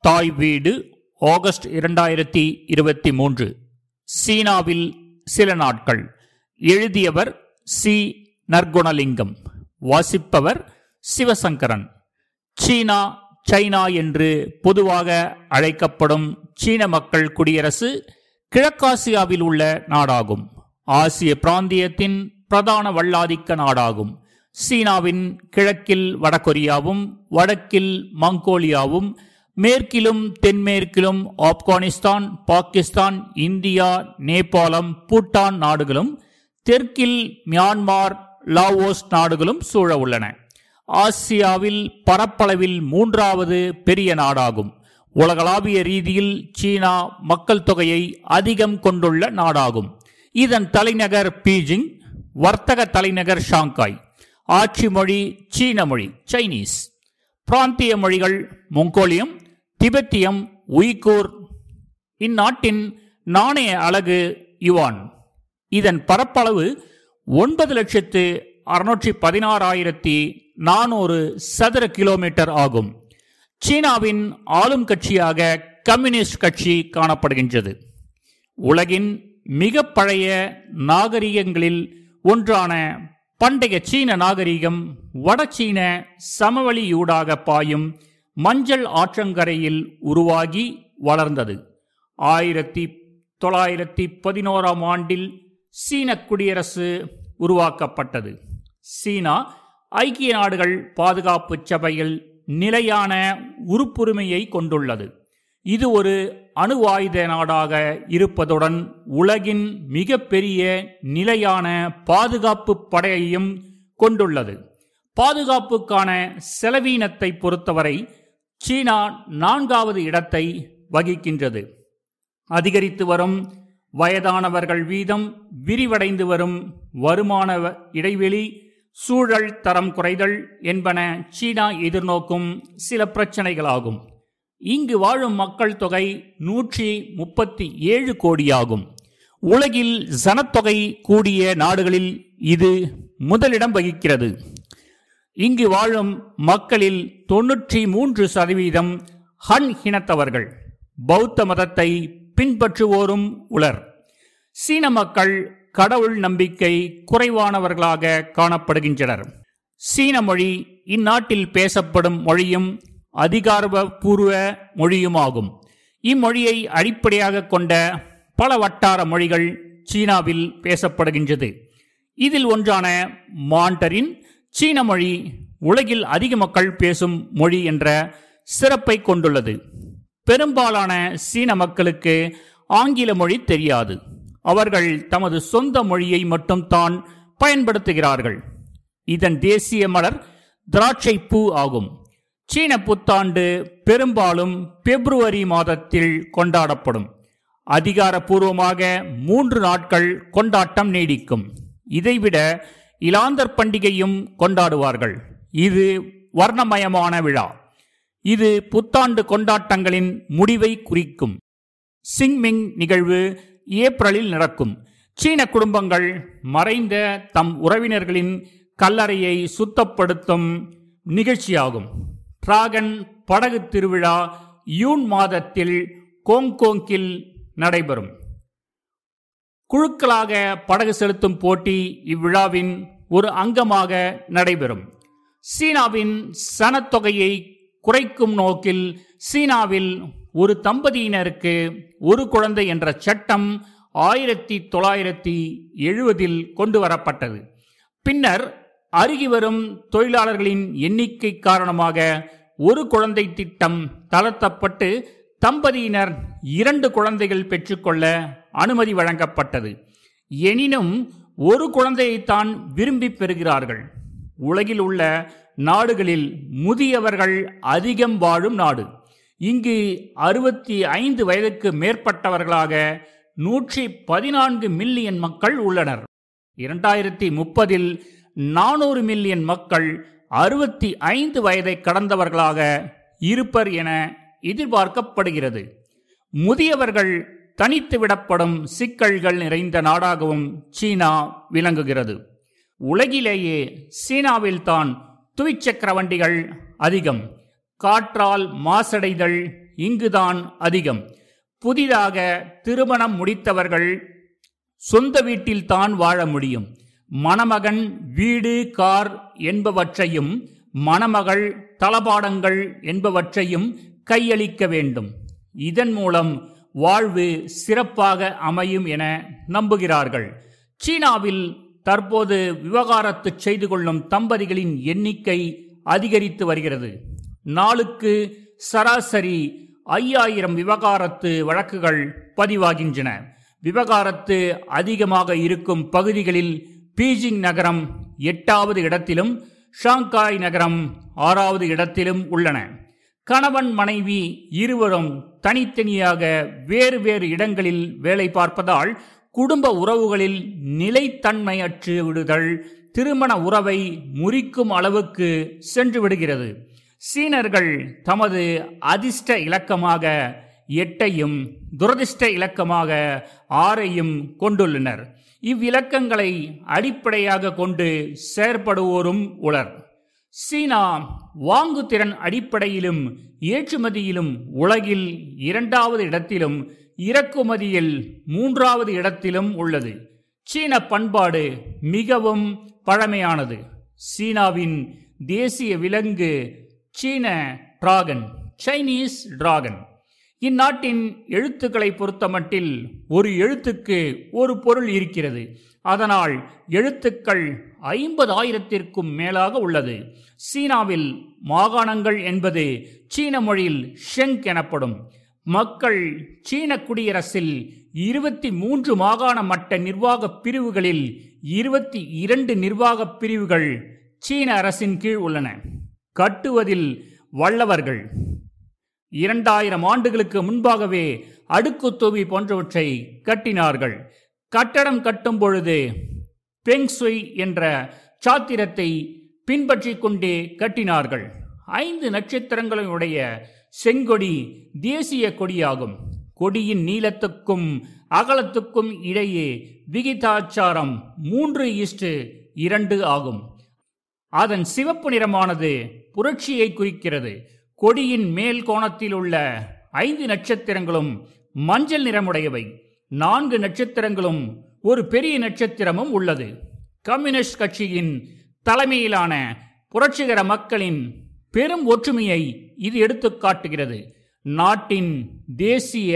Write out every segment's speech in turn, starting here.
தாய் வீடு ஆகஸ்ட் இரண்டாயிரத்தி இருபத்தி மூன்று. சீனாவில் சில நாட்கள். எழுதியவர் சி. நற்குணலிங்கம். வாசிப்பவர் சிவசங்கரன். சீனா சைனா என்று பொதுவாக அழைக்கப்படும் சீன மக்கள் குடியரசு கிழக்காசியாவில் உள்ள நாடாகும். ஆசிய பிராந்தியத்தின் பிரதான வல்லாதிக்க நாடாகும். சீனாவின் கிழக்கில் வடகொரியாவும் வடக்கில் மங்கோலியாவும் மேற்கிலும் தென்மேற்கிலும் ஆப்கானிஸ்தான் பாகிஸ்தான் இந்தியா நேபாளம் பூட்டான் நாடுகளும் தெற்கில் மியான்மார் லாவோஸ் நாடுகளும் சூழ உள்ளன. ஆசியாவில் பரப்பளவில் மூன்றாவது பெரிய நாடாகும். உலகளாவிய ரீதியில் சீனா மக்கள் தொகையை அதிகம் கொண்டுள்ள நாடாகும். இதன் தலைநகர் பீஜிங் வர்த்தக தலைநகர் ஷாங்காய். ஆட்சி மொழி சீன மொழி சைனீஸ். பிராந்திய மொழிகள் மொங்கோலியம் திபெத்தியம் உய்கூர். இந்நாட்டின் நாணய அலகு யுவான். இதன் பரப்பளவு ஒன்பது லட்சத்து அறுநூற்றி பதினாறாயிரத்தி நானூறு சதுர கிலோமீட்டர் ஆகும். சீனாவின் ஆளும் கட்சியாக கம்யூனிஸ்ட் கட்சி காணப்படுகின்றது. உலகின் மிக பழைய நாகரிகங்களில் ஒன்றான பண்டைய சீன நாகரிகம் வடசீன சமவெளியூடாக பாயும் மஞ்சள் ஆற்றங்கரையில் உருவாகி வளர்ந்தது. ஆயிரத்தி தொள்ளாயிரத்தி பதினோராம் ஆண்டில் சீன குடியரசு உருவாக்கப்பட்டது. சீனா ஐக்கிய நாடுகள் பாதுகாப்பு சபையில் நிலையான உறுப்புரிமையை கொண்டுள்ளது. இது ஒரு அணுவாயுத நாடாக இருப்பதுடன் உலகின் மிகப்பெரிய நிலையான பாதுகாப்பு படையையும் கொண்டுள்ளது. பாதுகாப்புக்கான செலவீனத்தை பொறுத்தவரை சீனா நான்காவது இடத்தை வகிக்கின்றது. அதிகரித்து வரும் வயதானவர்கள் வீதம் விரிவடைந்து வரும் வருமான இடைவெளி சூழல் தரம் குறைதல் என்பன சீனா எதிர்நோக்கும் சில பிரச்சனைகளாகும். இங்கு வாழும் மக்கள் தொகை நூற்றி முப்பத்தி ஏழு கோடியாகும். உலகில் சனத்தொகை கூடிய நாடுகளில் இது முதலிடம் வகிக்கிறது. இங்கு வாழும் மக்களில் தொன்னூற்றி மூன்று சதவீதம் ஹன் இனத்தவர்கள். பௌத்த மதத்தை பின்பற்றுவோரும் உலர். சீன மக்கள் கடவுள் நம்பிக்கை குறைவானவர்களாக காணப்படுகின்றனர். சீன மொழி இந்நாட்டில் பேசப்படும் மொழியும் அதிகாரபூர்வ மொழியுமாகும். இம்மொழியை அடிப்படையாக கொண்ட பல வட்டார மொழிகள் சீனாவில் பேசப்படுகின்றது. இதில் ஒன்றான மாண்டரின் சீன மொழி உலகில் அதிக மக்கள் பேசும் மொழி என்ற சிறப்பை கொண்டுள்ளது. பெரும்பாலான சீன மக்களுக்கு ஆங்கில மொழி தெரியாது. அவர்கள் தமது சொந்த மொழியை மட்டும் தான் பயன்படுத்துகிறார்கள். இதன் தேசிய மலர் திராட்சை பூ ஆகும். சீன புத்தாண்டு பெரும்பாலும் பிப்ரவரி மாதத்தில் கொண்டாடப்படும். அதிகாரப்பூர்வமாக மூன்று நாட்கள் கொண்டாட்டம் நீடிக்கும். இதைவிட இலாந்தர் பண்டிகையும் கொண்டாடுவார்கள். இது வர்ணமயமான விழா. இது புத்தாண்டு கொண்டாட்டங்களின் முடிவை குறிக்கும். சிங்மிங் நிகழ்வு ஏப்ரலில் நடக்கும். சீன குடும்பங்கள் மறைந்த தம் உறவினர்களின் கல்லறையை சுத்தப்படுத்தும் நிகழ்ச்சியாகும். டிராகன் படகு திருவிழா யூன் மாதத்தில் கோங்கோங்கில் நடைபெறும். குழுக்களாக படகு செலுத்தும் போட்டி இவ்விழாவின் ஒரு அங்கமாக நடைபெறும். சீனாவின் சனத்தொகையை குறைக்கும் நோக்கில் சீனாவில் ஒரு தம்பதியினருக்கு ஒரு குழந்தை என்ற சட்டம் ஆயிரத்தி தொள்ளாயிரத்தி எழுபதில் கொண்டு வரப்பட்டது. பின்னர் அருகி வரும் தொழிலாளர்களின் எண்ணிக்கை காரணமாக ஒரு குழந்தை திட்டம் தளர்த்தப்பட்டு தம்பதியினர் இரண்டு குழந்தைகள் பெற்றுக்கொள்ள அனுமதி வழங்கப்பட்டது. எனினும் ஒரு குழந்தையைத்தான் விரும்பி பெறுகிறார்கள். உலகில் உள்ள நாடுகளில் முதியவர்கள் அதிகம் வாழும் நாடு. இங்கு அறுபத்தி ஐந்து வயதுக்கு மேற்பட்டவர்களாக நூற்றி பதினான்கு மில்லியன் மக்கள் உள்ளனர். இரண்டாயிரத்தி முப்பதில் நானூறு மில்லியன் மக்கள் அறுபத்தி ஐந்து வயதை கடந்தவர்களாக இருப்பர் என எதிர்பார்க்கப்படுகிறது. முதியவர்கள் தனித்து விடப்படும் சிக்கல்கள் நிறைந்த நாடாகவும் சீனா விளங்குகிறது. உலகிலேயே சீனாவில்தான் துவிச்சக்கர வண்டிகள் அதிகம். காற்றால் மாசடைதல் இங்குதான் அதிகம். புதிதாக திருமணம் முடித்தவர்கள் சொந்த வீட்டில்தான் வாழ முடியும். மணமகன் வீடு கார் என்பவற்றையும் மணமகள் தளபாடங்கள் என்பவற்றையும் கையளிக்க வேண்டும். இதன் மூலம் வாழ்வு சிறப்பாக அமையும் என நம்புகிறார்கள். சீனாவில் தற்போது விவகாரத்து செய்து கொள்ளும் தம்பதிகளின் எண்ணிக்கை அதிகரித்து வருகிறது. நாளுக்கு சராசரி ஐயாயிரம் விவகாரத்து வழக்குகள் பதிவாகின்றன. விவகாரத்து அதிகமாக இருக்கும் பகுதிகளில் பீஜிங் நகரம் எட்டாவது இடத்திலும் ஷாங்காய் நகரம் ஆறாவது இடத்திலும் உள்ளன. கணவன் மனைவி இருவரும் தனித்தனியாக வேறு வேறு இடங்களில் வேலை பார்ப்பதால் குடும்ப உறவுகளில் நிலைத்தன்மையற்று விடுதல் திருமண உறவை முறிக்கும் அளவுக்கு சென்று விடுகிறது. சீனர்கள் தமது அதிர்ஷ்ட இலக்கமாக எட்டையும் துரதிர்ஷ்ட இலக்கமாக ஆறையும் கொண்டுள்ளனர். இவ்விலக்கங்களை அடிப்படையாக கொண்டு செயற்படுவோரும் உலர் சீனா வாங்குதிறன் அடிப்படையிலும் ஏற்றுமதியிலும் உலகில் இரண்டாவது இடத்திலும் இறக்குமதியில் மூன்றாவது இடத்திலும் உள்ளது. சீன பண்பாடு மிகவும் பழமையானது. சீனாவின் தேசிய விலங்கு சீன டிராகன் சைனீஸ் டிராகன். இந்நாட்டின் எழுத்துக்களை பொறுத்தமட்டில் ஒரு எழுத்துக்கு ஒரு பொருள் இருக்கிறது. அதனால் எழுத்துக்கள் ஐம்பதாயிரத்திற்கும் மேலாக உள்ளது. சீனாவில் மாகாணங்கள் என்பது சீன மொழியில் ஷெங் எனப்படும். மக்கள் சீன குடியரசில் இருபத்தி மூன்று மாகாண மட்ட நிர்வாக பிரிவுகளில் இருபத்தி இரண்டு நிர்வாக பிரிவுகள் சீன அரசின் கீழ் உள்ளன. கட்டுவதில் வல்லவர்கள். இரண்டாயிரம் ஆண்டுகளுக்கு முன்பாகவே அடுக்கு போன்றவற்றை கட்டினார்கள். கட்டடம் கட்டும் பொழுது பெங்சுய் என்ற சாத்திரத்தை பின்பற்றி கொண்டே கட்டினார்கள். ஐந்து நட்சத்திரங்களுடைய செங்கொடி தேசிய கொடியாகும். கொடியின் நீளத்துக்கும் அகலத்துக்கும் இடையே விகிதாச்சாரம் மூன்று இஸ்டு இரண்டு ஆகும். அதன் சிவப்பு நிறமானது புரட்சியை குறிக்கிறது. கொடியின் மேல் கோணத்தில் உள்ள ஐந்து நட்சத்திரங்களும் மஞ்சள் நிறமுடையவை. நான்கு நட்சத்திரங்களும் ஒரு பெரிய நட்சத்திரமும் உள்ளது. கம்யூனிஸ்ட் கட்சியின் தலைமையிலான புரட்சிகர மக்களின் பெரும் ஒற்றுமையை இது எடுத்து காட்டுகிறது. நாட்டின் தேசிய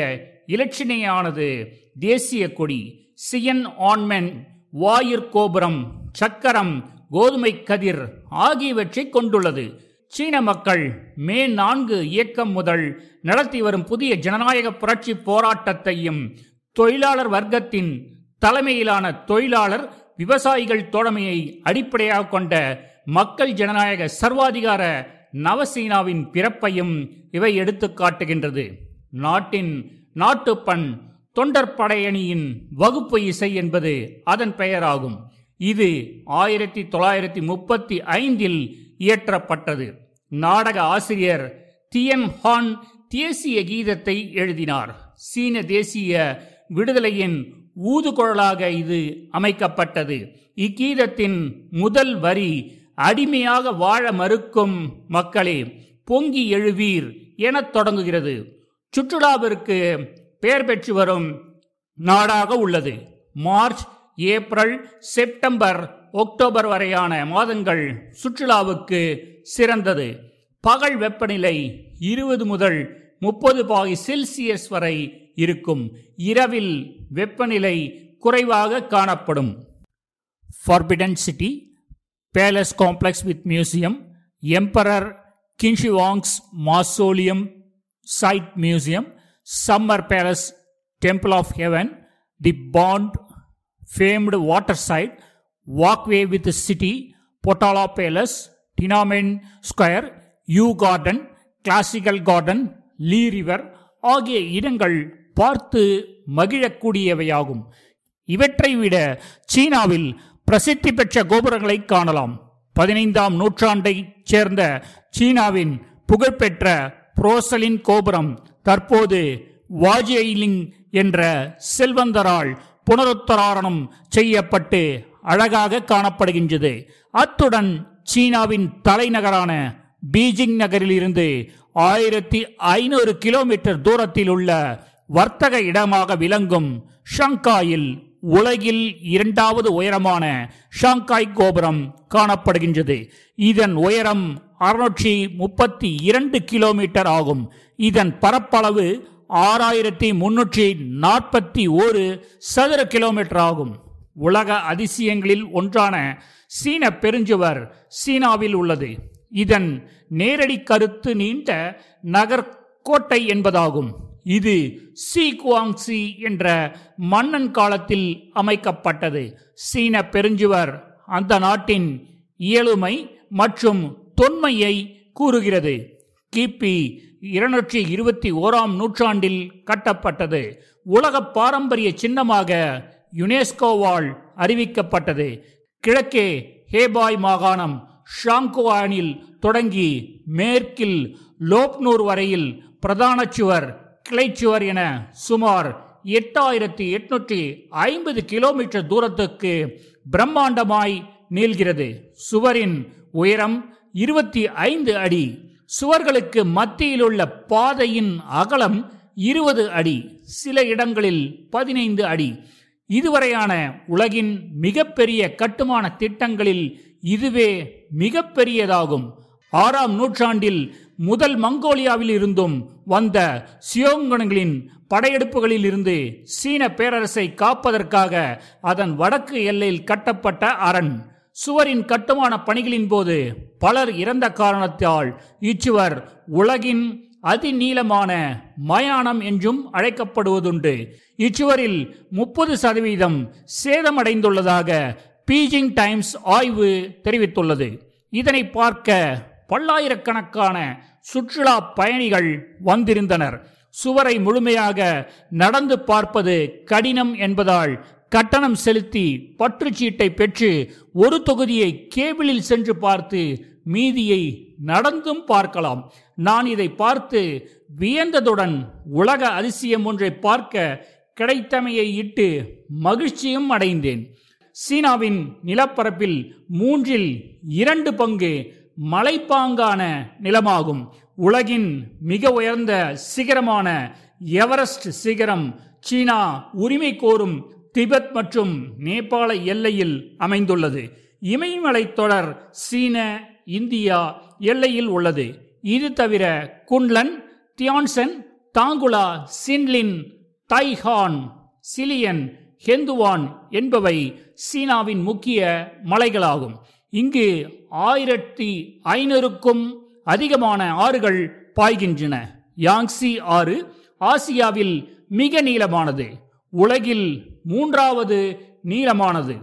இலட்சணையானது தேசிய கொடி சியன் ஆன்மென் வாயிற் கோபுரம் சக்கரம் கோதுமை கதிர் ஆகியவற்றை கொண்டுள்ளது. சீன மக்கள் மே நான்கு இயக்கம் முதல் நடத்தி வரும் புதிய ஜனநாயக புரட்சி போராட்டத்தையும் தொழிலாளர் வர்க்கத்தின் தலைமையிலான தொழிலாளர் விவசாயிகள் தோழமையை அடிப்படையாக கொண்ட மக்கள் ஜனநாயக சர்வாதிகார நவசீனாவின் பிறப்பையும் இவை எடுத்து காட்டுகின்றது. நாட்டின் நாட்டுப்பண் தொண்டர் படையணியின் வகுப்பு இசை என்பது அதன் பெயராகும். இது ஆயிரத்தி தொள்ளாயிரத்தி முப்பத்தி ஐந்தில் இயற்றப்பட்டது. நாடக ஆசிரியர் தியன் ஹான் தேசிய கீதத்தை எழுதினார். சீன தேசிய விடுதலையின் ஊதுகுழலாக இது அமைக்கப்பட்டது. இக்கீதத்தின் முதல் வரி அடிமையாக வாழ மறுக்கும் மக்களே பொங்கி எழுவீர் எனத் தொடங்குகிறது. சுற்றுலாவிற்கு பெயர் பெற்று வரும் நாடாக உள்ளது. மார்ச் ஏப்ரல் செப்டம்பர் அக்டோபர் வரையான மாதங்கள் சுற்றுலாவுக்கு சிறந்தது. பகல் வெப்பநிலை இருபது முதல் முப்பது பாயி செல்சியஸ் வரை இருக்கும். இரவில் வெப்பநிலை குறைவாக காணப்படும். Forbidden city palace complex with museum emperor Qin Shi Huang's mausoleum site museum summer palace temple of heaven the Bund famed water side walkway with city Potala palace Tiananmen square Yu garden classical garden Li river ஆகிய இடங்கள் பார்த்து மகிழக்கூடியவையாகும். இவற்றை விட சீனாவில் பிரசித்தி பெற்ற கோபுரங்களை காணலாம். பதினைந்தாம் நூற்றாண்டைச் சேர்ந்த சீனாவின் புகழ்பெற்ற புரோசலின் கோபுரம் தற்போது வாஜெய்லிங் என்ற செல்வந்தரால் புனருத்தராரணம் செய்யப்பட்டு அழகாக காணப்படுகின்றது. அத்துடன் சீனாவின் தலைநகரான பீஜிங் நகரிலிருந்து ஆயிரத்தி ஐநூறு கிலோமீட்டர் தூரத்தில் உள்ள வர்த்தக இடமாக விளங்கும் ஷங்காயில் உலகில் இரண்டாவது உயரமான ஷாங்காய் கோபுரம் காணப்படுகின்றது. இதன் உயரம் அறுநூற்றி முப்பத்தி இரண்டு கிலோமீட்டர் ஆகும். இதன் பரப்பளவு ஆறாயிரத்தி முன்னூற்றி நாற்பத்தி ஒரு சதுர கிலோமீட்டர் ஆகும். உலக அதிசயங்களில் ஒன்றான சீன பெருஞ்சுவர் சீனாவில் உள்ளது. இதன் நேரடி கருத்து நீண்ட நகர்கோட்டை என்பதாகும். இது சி குவாங்சி என்ற மன்னன் காலத்தில் அமைக்கப்பட்டது. சீன பெருஞ்சுவர் அந்த நாட்டின் இயலுமை மற்றும் தொன்மையை கூறுகிறது. கிபி இருநூற்றி இருபத்தி ஓராம் நூற்றாண்டில் கட்டப்பட்டது. உலக பாரம்பரிய சின்னமாக யுனெஸ்கோவால் அறிவிக்கப்பட்டது. கிழக்கே ஹேபாய் மாகாணம் ஷாங்குவானில் தொடங்கி மேற்கில் லோப்னூர் வரையில் பிரதான சுவர் கிளைச்சுவர் என சுமார் எட்டாயிரத்தி எட்நூற்றி ஐம்பது கிலோமீட்டர் தூரத்துக்கு பிரம்மாண்டமாய் நீள்கிறது. சுவரின் உயரம் இருபத்தி ஐந்து அடி. சுவர்களுக்கு மத்தியிலுள்ள பாதையின் அகலம் இருபது அடி. சில இடங்களில் பதினைந்து அடி. இதுவரையான உலகின் மிகப்பெரிய கட்டுமான திட்டங்களில் இதுவே மிகப்பெரியதாகும். ஆறாம் நூற்றாண்டில் முதல் மங்கோலியாவில் இருந்தும் வந்த சியோங்கனங்களின் படையெடுப்புகளில் இருந்து சீன பேரரசை காப்பதற்காக அதன் வடக்கு எல்லையில் கட்டப்பட்ட அரண் சுவரின் கட்டுமான பணிகளின் போது பலர் இறந்த காரணத்தால் இச்சுவர் உலகின் அதிநீளமான மயானம் என்றும் அழைக்கப்படுவதுண்டு. இச்சுவரில் முப்பது சதவீதம் சேதமடைந்துள்ளதாக பீஜிங் டைம்ஸ் ஆய்வு தெரிவித்துள்ளது. இதனை பார்க்க பல்லாயிரக்கணக்கான சுற்றுலா பயணிகள் வந்திருந்தனர். சுவரை முழுமையாக நடந்து பார்ப்பது கடினம் என்பதால் கட்டணம் செலுத்தி பற்றுச்சீட்டை பெற்று ஒரு தொகுதியை கேபிளில் சென்று பார்த்து மீதியை நடந்தும் பார்க்கலாம். நான் இதை பார்த்து வியந்ததுடன் உலக அதிசயம் ஒன்றை பார்க்க கிடைத்தமையை இட்டு மகிழ்ச்சியும் அடைந்தேன். சீனாவின் நிலப்பரப்பில் மூன்றில் இரண்டு பங்கு மலைப்பாங்கான நிலமாகும். உலகின் மிக உயர்ந்த சிகரமான எவரெஸ்ட் சிகரம் சீனா உரிமை கோரும் திபெத் மற்றும் நேபாள எல்லையில் அமைந்துள்ளது. இமயமலை தொடர் சீன இந்தியா எல்லையில் உள்ளது. இது தவிர குன்லன் தியான்சன் தாங்குலா சின்லின் தைஹான் சிலியன் ஹெந்துவான் என்பவை சீனாவின் முக்கிய மலைகளாகும். இங்கு ஆயிரத்தி ஐநூறுக்கும் அதிகமான ஆறுகள் பாய்கின்றன. யாங்ஸி ஆறு ஆசியாவில் மிக நீளமானது. உலகில் மூன்றாவது நீளமானது.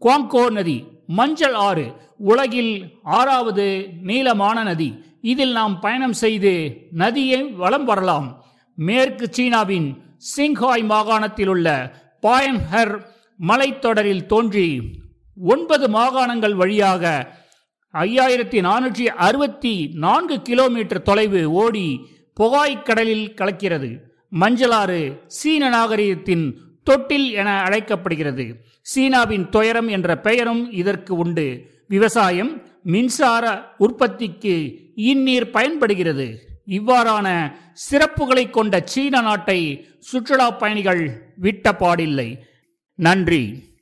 குவாங்கோ நதி மஞ்சள் ஆறு உலகில் ஆறாவது நீளமான நதி. இதில் நாம் பயணம் செய்து நதியை வலம் வரலாம். மேற்கு சீனாவின் சிங்ஹாய் மாகாணத்தில் உள்ள பாயன்ஹர் மலைத்தொடரில் தோன்றி ஒன்பது மாகாணங்கள் வழியாக ஐயாயிரத்தி நானூற்றி அறுபத்தி நான்கு கிலோமீட்டர் தொலைவு ஓடி புகாய்க் கடலில் கலக்கிறது. மஞ்சளாறு சீன நாகரிகத்தின் தொட்டில் என அழைக்கப்படுகிறது. சீனாவின் துயரம் என்ற பெயரும் இதற்கு உண்டு. விவசாயம் மின்சார உற்பத்திக்கு இந்நீர் பயன்படுகிறது. இவ்வாறான சிறப்புகளை கொண்ட சீன நாட்டை சுற்றுலா பயணிகள் விட்ட பாடில்லை. நன்றி.